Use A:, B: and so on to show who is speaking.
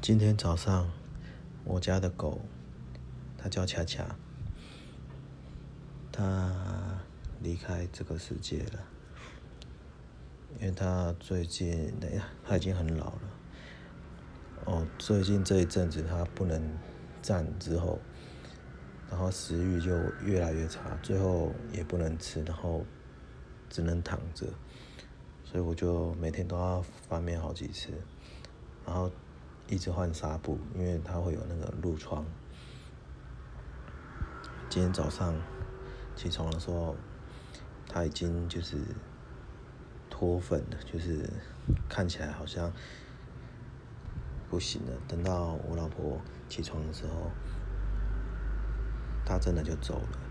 A: 今天早上，我家的狗，它叫恰恰，它离开这个世界了。因为它最近，哎，它已经很老了。哦，最近这一阵子它不能站之后，然后食欲就越来越差，最后也不能吃，然后只能躺着。所以我就每天都要翻面好几次，然后一直换纱布，因为它会有那个褥疮。今天早上起床的时候，它已经就是脱粉了，就是看起来好像不行了。等到我老婆起床的时候，它真的就走了。